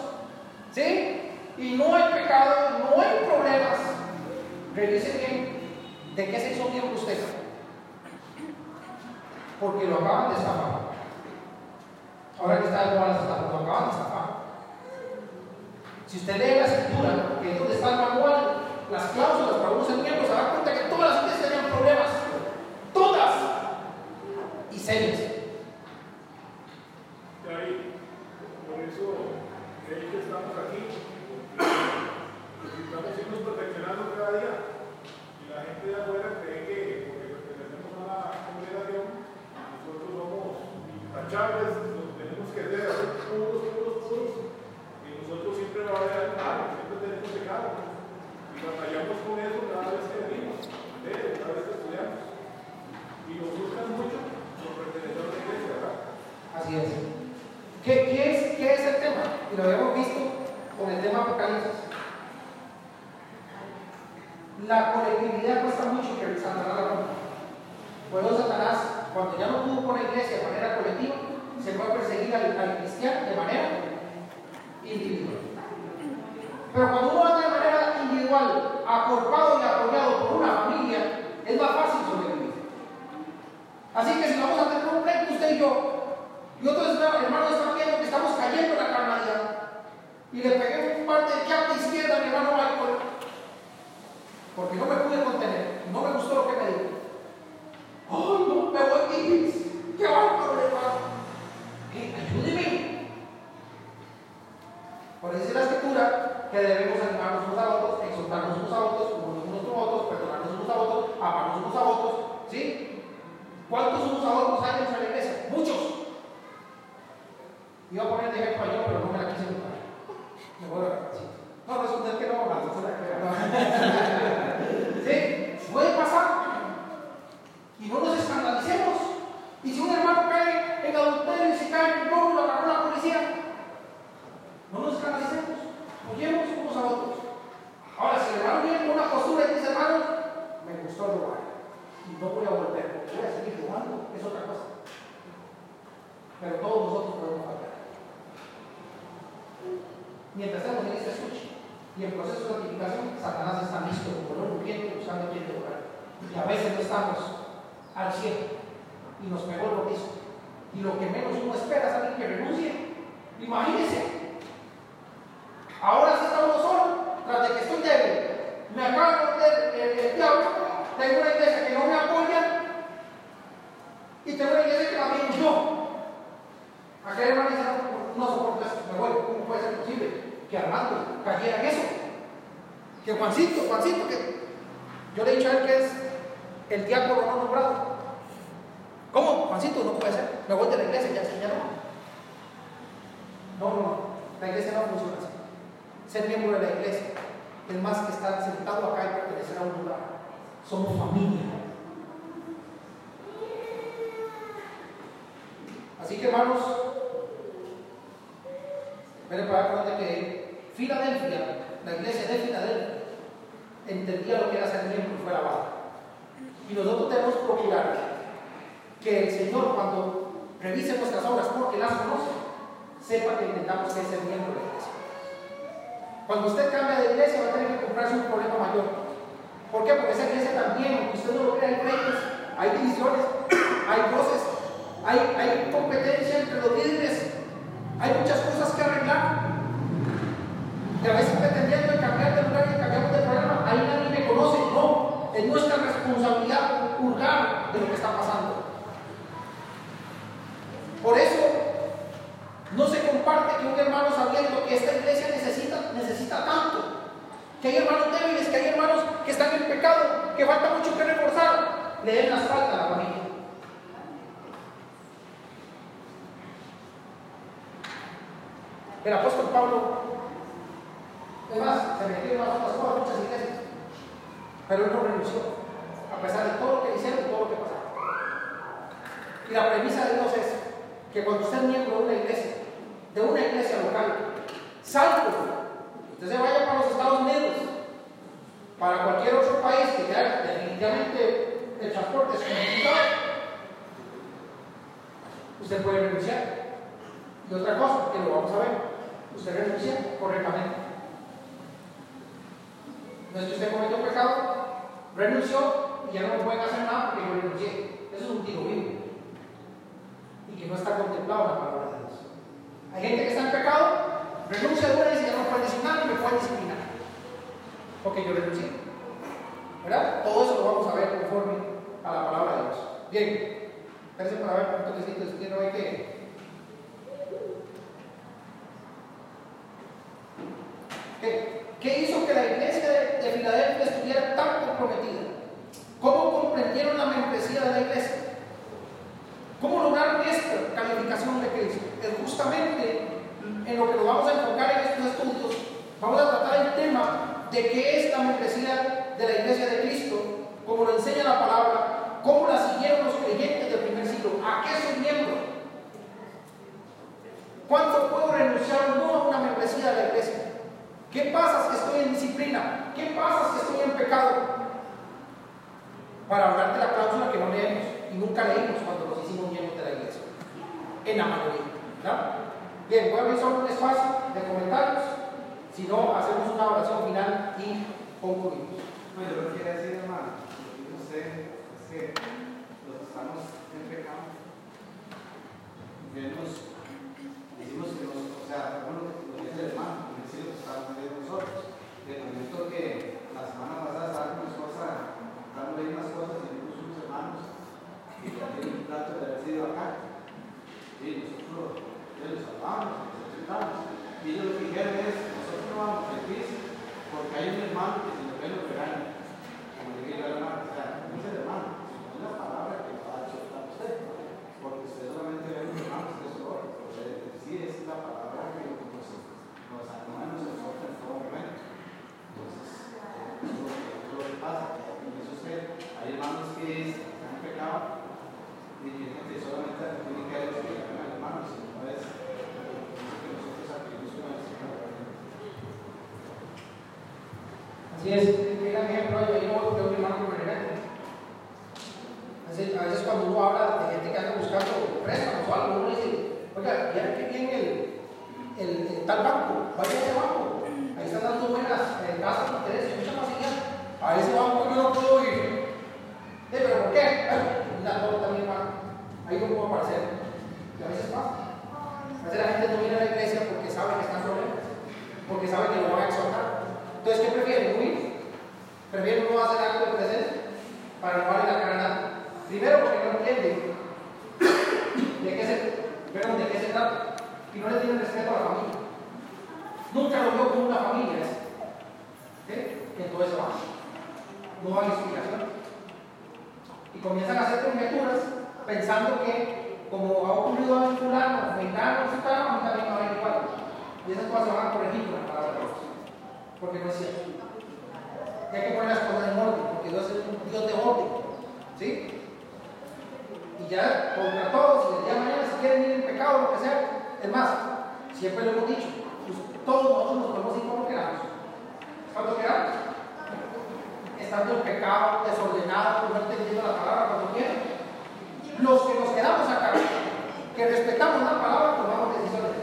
¿sí? Y no hay pecado, no hay problemas, Revise bien de qué se hizo miembro usted. Porque lo acaban de estafar. Ahora que está de moda lo acaban de estafar. Si usted lee la escritura, que es donde está el manual, las cláusulas para ser miembro, se da cuenta que todas las iglesias tenían problemas. Todas. Y serios. Por eso, que estamos aquí, estamos siendo perfeccionando cada día. Y la gente de afuera cree que porque pertenecemos a la congregación, nosotros somos intachables, nos tenemos que hacer puros, puros, puros. Y nosotros siempre va a haber algo, siempre tenemos pecado. Y batallamos con eso cada vez que venimos, cada vez que estudiamos. Y nos buscan mucho por pertenecer a la iglesia, ¿verdad? Así es. ¿Qué, qué, es, ¿Qué es el tema? Y lo habíamos visto con el tema Apocalipsis. La colectividad cuesta mucho que Satanás la rompa. Por eso Satanás, cuando ya no pudo con la iglesia de manera colectiva, se fue a perseguir al, cristiano de manera individual. Pero cuando uno anda de manera individual, acorpado y apoyado por una familia, es más fácil sobrevivir. Así que si vamos a tener un pleito usted y yo, y otros hermanos están viendo que estamos cayendo en la carnalidad, y le pegué un par de jab de izquierda a mi hermano Michael, porque no me pude contener, no me gustó lo que me dijo. ¡Ay, no! Me voy a ¡Qué bárbaro, hermano! ¿Qué? Ayúdeme. Por eso la escritura que debemos animarnos unos a otros, exhortarnos unos a otros, unos a otros, perdonarnos unos a otros, amarnos unos a otros. ¿Sí? ¿Cuántos unos a otros hay en la iglesia? Muchos. Iba a poner de ejemplo yo, pero no me la quise buscar. Me voy a No, no es que no, no se la crea. ¿Sí? Puede pasar. Y no nos escandalicemos. Y si un hermano cae en adulterio y se cae en el robo, lo agarró la policía, no nos escandalicemos. Oyemos unos a otros. Ahora, si el hermano viene con una postura y dice, hermano, me gustó robar. Y no voy a volver, porque voy a seguir robando. Es otra cosa. Pero todos nosotros podemos fallar. Mientras estamos en este escuche, y en proceso de santificación, Satanás está listo como un rugiente buscando quien devorar. Y a veces no estamos al cielo y nos pegó el mismo. Y lo que menos uno espera es alguien que renuncie. Imagínense. Ahora sí está uno solo, tras de que estoy débil. Me acaba de meter el, el, diablo, tengo una iglesia que no me apoya y tengo una iglesia que también yo. Aquel hermano dice, no, no soporto esto, me voy, ¿cómo puede ser posible? que Armando cayera en eso. Que Juancito, Juancito, que yo le he dicho a él que es el diácono no nombrado. ¿Cómo? Juancito, no puede ser. Me voy de la iglesia, ya, ya no. No, no, no. La iglesia no funciona así. Ser miembro de la iglesia es más que estar sentado acá y pertenecer a un lugar. Somos familia. Así que hermanos, miren para dónde quedé. Filadelfia, la iglesia de Filadelfia, entendía lo que era ser miembro y fue lavado. Y nosotros tenemos que procurar que el Señor, cuando revise nuestras obras, porque las conoce, sepa que intentamos que es ser miembro de la iglesia. Cuando usted cambia de iglesia, va a tener que comprarse un problema mayor. ¿Por qué? Porque esa iglesia también, aunque usted no lo crea, hay reyes, hay divisiones, hay voces, hay, hay competencia entre los líderes, hay muchas cosas que arreglar. Y a veces pretendiendo cambiar de lugar y cambiar de programa, ahí nadie me conoce. No, es nuestra responsabilidad juzgar de lo que está pasando. Por eso no se comparte que un hermano sabiendo que esta iglesia necesita, necesita tanto, que hay hermanos débiles, que hay hermanos que están en pecado, que falta mucho que reforzar, le den las faltas a la familia. El apóstol Pablo, es más, se metió en otras cosas, muchas iglesias, pero él no renunció, a pesar de todo lo que hicieron y todo lo que pasaron. Y la premisa de Dios es que cuando usted es miembro de una iglesia, de una iglesia local, salvo, usted se vaya para los Estados Unidos, para cualquier otro país que ya definitivamente el transporte es complicado, usted puede renunciar. Y otra cosa, que lo vamos a ver, usted renuncia correctamente. No es que usted cometió pecado, renunció y ya no me pueden hacer nada porque yo renuncié. Eso es un tiro vivo. Y que no está contemplado en la palabra de Dios. Hay gente que está en pecado, renuncia de una y ya no puede decir nada y me puede disciplinar. Porque yo renuncié. ¿Verdad? Todo eso lo vamos a ver conforme a la palabra de Dios. Bien, espérense para ver cuánto que quiero hay que ¿Qué, hizo que la iglesia de, Filadelfia estuviera tan comprometida? ¿Cómo comprendieron la membresía de la iglesia? ¿Cómo lograron esta calificación de Cristo? Es justamente en lo que nos vamos a enfocar en estos estudios. Vamos a tratar el tema de qué es la membresía de la iglesia de Cristo, como lo enseña la palabra, cómo la siguieron los creyentes del primer siglo, a qué son miembros. ¿Cuánto puedo renunciar o no a una membresía de la iglesia? ¿Qué pasa si estoy en disciplina? ¿Qué pasa si estoy en pecado? Para hablar de la cláusula que no leemos y nunca leímos cuando nos hicimos miembros de la iglesia. En la mayoría. ¿verdad? Bien, voy a abrir solo un espacio de comentarios. Si no, hacemos una oración final y concluimos. Bueno, yo lo que decir, hermano, usted es que los estamos en pecado. Vemos, decimos que nos, o sea, lo que dice el hermano, Porque no es cierto. Y hay que poner las cosas en orden, porque Dios es un Dios de orden. ¿Sí? Y ya contra todos, y el día de mañana, si quieren ir en pecado, lo que sea, es más, siempre lo hemos dicho, pues, todos nosotros nos podemos ir como queramos. Cuando queramos. Estando en pecado, desordenado, no entendiendo la palabra cuando quieran. Los que nos quedamos acá, que respetamos la palabra, tomamos decisiones.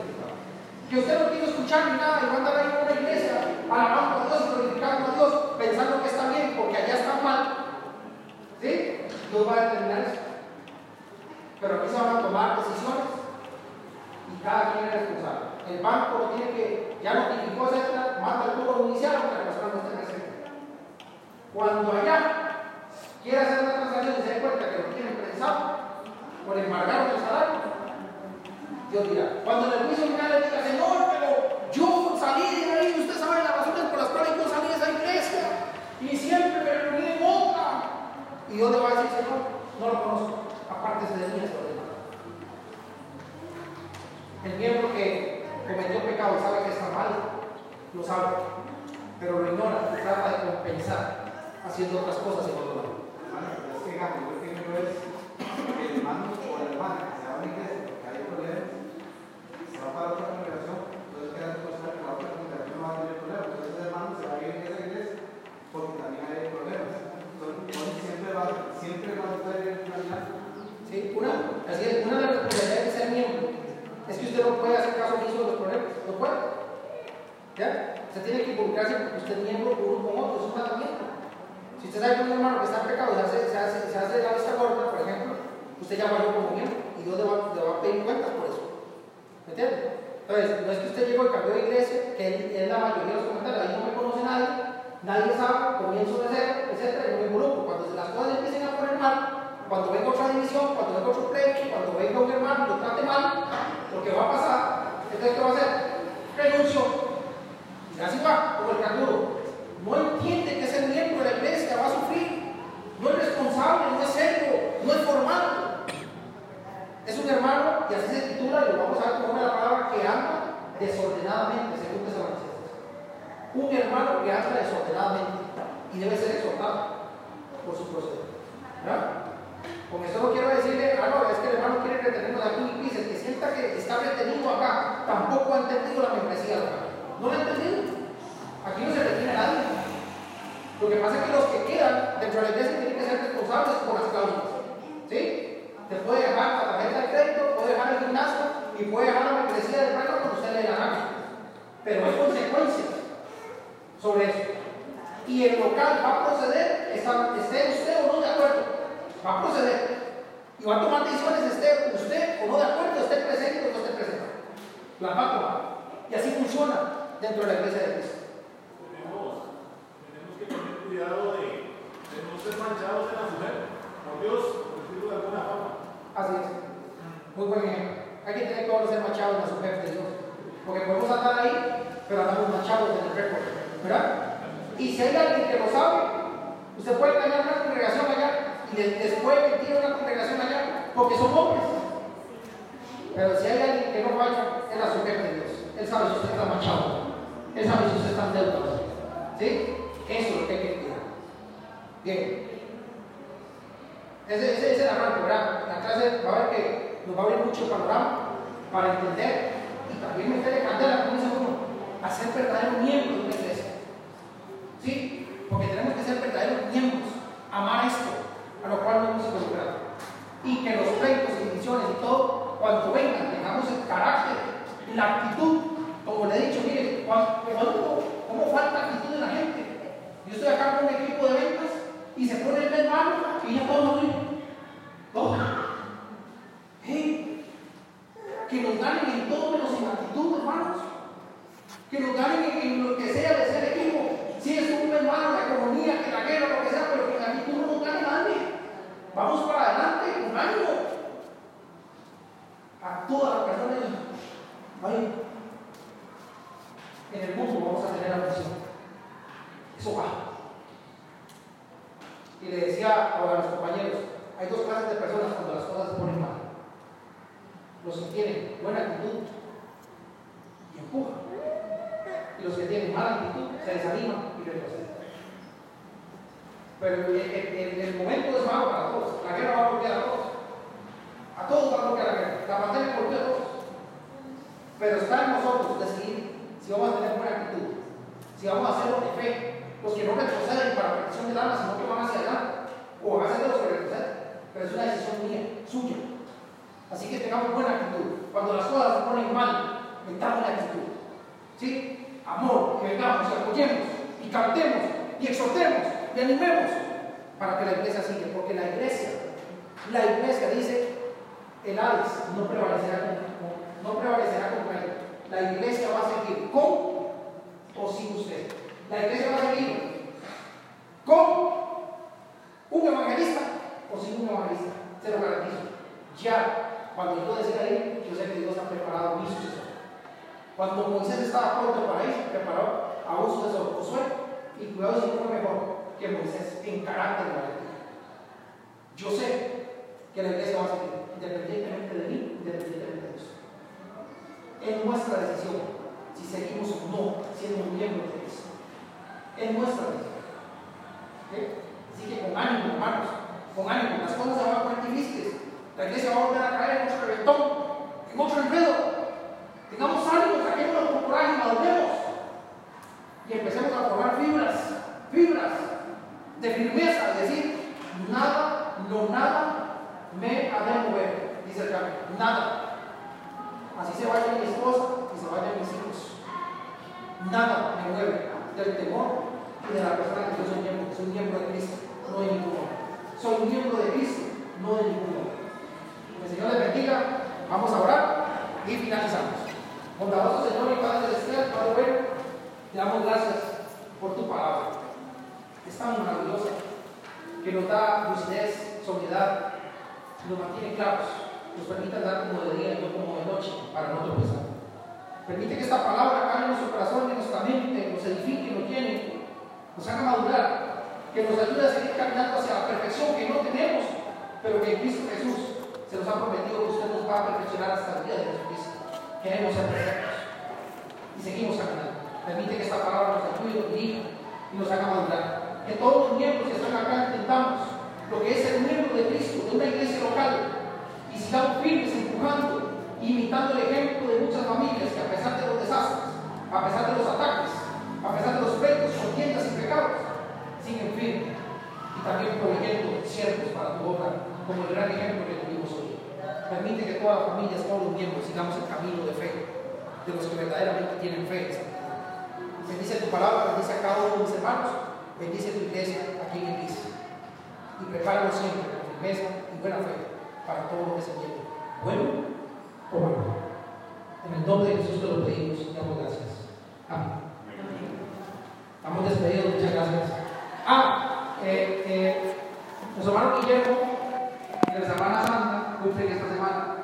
Que usted no quiere escuchar ni nada y va a andar ahí en una iglesia, alabando a Dios glorificando a Dios, pensando que está bien porque allá está mal. ¿Sí? Dios va a determinar eso. Pero aquí se van a tomar decisiones y cada quien es responsable. El banco lo tiene que, ya notificó, etcétera, manda el puro inicial para que la persona no esté presente. Cuando allá quiera hacer una transacción y se dé cuenta que lo tienen prensado, por embargar el salario, Dios dirá. Cuando en el juicio final le diga, Señor, pero yo salí de ahí, usted sabe las razones por las cuales yo salí de esa iglesia y siempre me reuní en otra. Y Dios le va a decir, Señor, no lo conozco, aparte de mí, esto El miembro que cometió pecado sabe que está mal, lo sabe, pero lo ignora trata de compensar haciendo otras cosas en otro lado. Es que yo primero es el hermano o la hermana que se va a una iglesia porque hay problemas, se va para otra congregación, entonces queda después que la otra congregación no va a tener problemas. Entonces el hermano se va a ir a esa iglesia porque también hay problemas. Entonces siempre va, siempre va a estar en una alianza. ¿Sí? Una, así es, una de las responsabilidades de ser miembro es que usted no puede hacer caso omiso de los problemas, no puede. ¿Ya? Usted tiene que involucrarse porque usted es miembro uno con otro, es un mandamiento. Si usted sabe que un hermano que está en pecado se hace, se hace, se hace la vista gorda, por ejemplo, usted ya falló como miembro y Dios le va, le va a pedir cuentas por eso. ¿Me entiende? Entonces, no es que usted llegó y cambió de iglesia, que es la mayoría de los comentarios, ahí no me conoce nadie, nadie sabe, comienzo de cero, etc. Y no me involucro. Cuando las cosas empiecen a poner mal, cuando venga otra división, cuando venga otro pleito, cuando venga un hermano lo trate mal, lo que va a pasar, entonces, ¿qué va a hacer? Renuncio. Y así va, como el canguro. No entiende que es el miembro de la iglesia, va a sufrir. No es responsable, no es serio, no es formal. Es un hermano, y así se titula, y lo vamos a ver como la palabra, que anda desordenadamente, según manifiesta. Un hermano que anda desordenadamente y debe ser exhortado por su proceder. ¿verdad? Con esto no quiero decirle, ah, no, es que el hermano quiere retenernos aquí dice, el que sienta que está retenido acá, tampoco ha entendido la membresía. No lo ha entendido. Aquí no se retiene nadie. Lo que pasa es que los que quedan dentro de la iglesia tienen que ser responsables por las cláusulas. ¿Sí? Te puede dejar la tarjeta de crédito, puede dejar el gimnasio y puede dejar la membresía del reino cuando usted le dé la gana. Pero hay consecuencias sobre eso. Y el local va a proceder, esté usted o no de acuerdo, va a proceder. Y va a tomar decisiones, esté usted o no de acuerdo, esté presente o no esté presente. Las va a tomar. Y así funciona dentro de la iglesia de Cristo. Tenemos, tenemos que tener cuidado de, de no ser manchados en la mujer. Por Dios, por decirlo de alguna forma. Así es. Muy buen ejemplo. Hay que tener todos ser machados en la sujeción de Dios. Porque podemos andar ahí, pero andamos machados en el récord. ¿Verdad? Y si hay alguien que lo sabe, usted puede tener una congregación allá y de- después mentir una congregación allá, porque son hombres. Pero si hay alguien que no falla, es la sujeción de Dios. Él sabe si usted está machado. Él sabe si usted está en deuda. ¿Sí? Eso es lo que hay que cuidar. Bien. Ese, ese es el arranque, ¿verdad? La clase va a ver que nos va a abrir mucho panorama para entender y también meterle candela, como dice uno, a ser verdaderos miembros de una iglesia. ¿Sí? Porque tenemos que ser verdaderos miembros, amar esto, a lo cual nos hemos involucrado. Y que los pleitos divisiones y todo, cuando vengan, tengamos el carácter la actitud. Como le he dicho, mire, cuando, ¿cómo falta actitud de la gente? Yo estoy acá con un equipo de ventas y se pone el mes malo y ya todos nos. Todos. Hey, que nos ganen en todo menos en actitud, hermanos. Que nos ganen en, en lo que sea de ser equipo. Si es un mes malo, la economía, que la guerra, lo que sea, pero que en actitud no nos gane nadie. Vamos para adelante, con ánimo. A todas las personas. Ay, en el mundo vamos a tener aflicción. Eso va. Y le decía a los compañeros, hay dos clases de personas cuando las cosas se ponen mal. Los que tienen buena actitud y empujan. Y los que tienen mala actitud se desaniman y retroceden. Pero el, el- momento es malo para todos. La guerra va a golpear a todos. A todos va a golpear la guerra. La pandemia golpea a todos. Pero está en nosotros decidir si vamos a tener buena actitud, si vamos a hacerlo de fe, los que no retroceden para protección del alma, sino que van hacia adelante, o van a ser los que retroceden. Pero es una decisión mía, suya. Así que tengamos buena actitud. Cuando las cosas se ponen mal, metamos la actitud. ¿Sí? Amor, que vengamos y apoyemos, y cantemos, y exhortemos, y animemos para que la iglesia siga. Porque la iglesia, la iglesia dice, el Hades no prevalecerá contra él. La iglesia va a seguir con o sin usted. La iglesia va a seguir con un evangelista o sin un evangelista. Se lo garantizo. Ya, cuando yo decida ir, yo sé que Dios ha preparado mi sucesor. Cuando Moisés estaba pronto para ir, preparó a un sucesor, Josué, y cuidado si fue mejor que Moisés en carácter de valentía. Yo sé que la iglesia va a seguir, independientemente de mí, independientemente de usted. Es nuestra decisión si seguimos o no siendo miembros de Cristo. Es nuestra decisión. Así que con ánimo, hermanos, con ánimo, las cosas se van a poner difíciles. La iglesia va a volver a caer en otro reventón, en otro enredo. Tengamos ánimo, saquémonos con coraje, maduremos y empecemos a formar fibras, fibras de firmeza, decir, nada, no nada me ha de mover, dice el canto, nada. Así se vaya mi esposa y se vayan mis hijos. Nada me mueve del temor y de la persona que yo soy miembro, soy miembro de Cristo, no de ninguno. Soy miembro de Cristo, no de ninguno. Que el Señor les bendiga, vamos a orar y finalizamos. Bondadoso Señor y Padre Celestial, Padre bueno, te damos gracias por tu palabra. Es tan maravillosa que nos da lucidez, sobriedad, nos mantiene claros, nos permite andar como de día y no como de noche para no tropezar. Permite que esta palabra caiga en nuestro corazón, en nuestra mente, nos edifique, nos llene, nos haga madurar, que nos ayude a seguir caminando hacia la perfección que no tenemos, pero que en Cristo Jesús se nos ha prometido que usted nos va a perfeccionar hasta el día de Jesucristo. Queremos ser perfectos y seguimos caminando. Permite que esta palabra nos ayude, nos dirija y nos haga madurar. Que todos los miembros que están acá entendamos lo que es el miembro de Cristo, de una iglesia local, y sigamos firmes empujando, imitando el ejemplo de muchas familias que a pesar de los desastres, a pesar de los ataques, a pesar de los pleitos, contiendas y pecados, siguen firmes y también proveyendo siervos para tu obra, como el gran ejemplo que tuvimos hoy. Permite que todas las familias, todos los miembros, sigamos el camino de fe de los que verdaderamente tienen fe. Bendice tu palabra, bendice a cada uno de mis hermanos, Bendice tu iglesia aquí en el y prepáranos siempre con firmeza y buena fe para todo lo que se viene, bueno o malo. En el nombre de Jesús te lo pedimos y damos gracias. Amén. Estamos despedidos, muchas gracias. Ah, eh, eh, los hermanos Guillermo de la Semana Santa cumplen esta semana.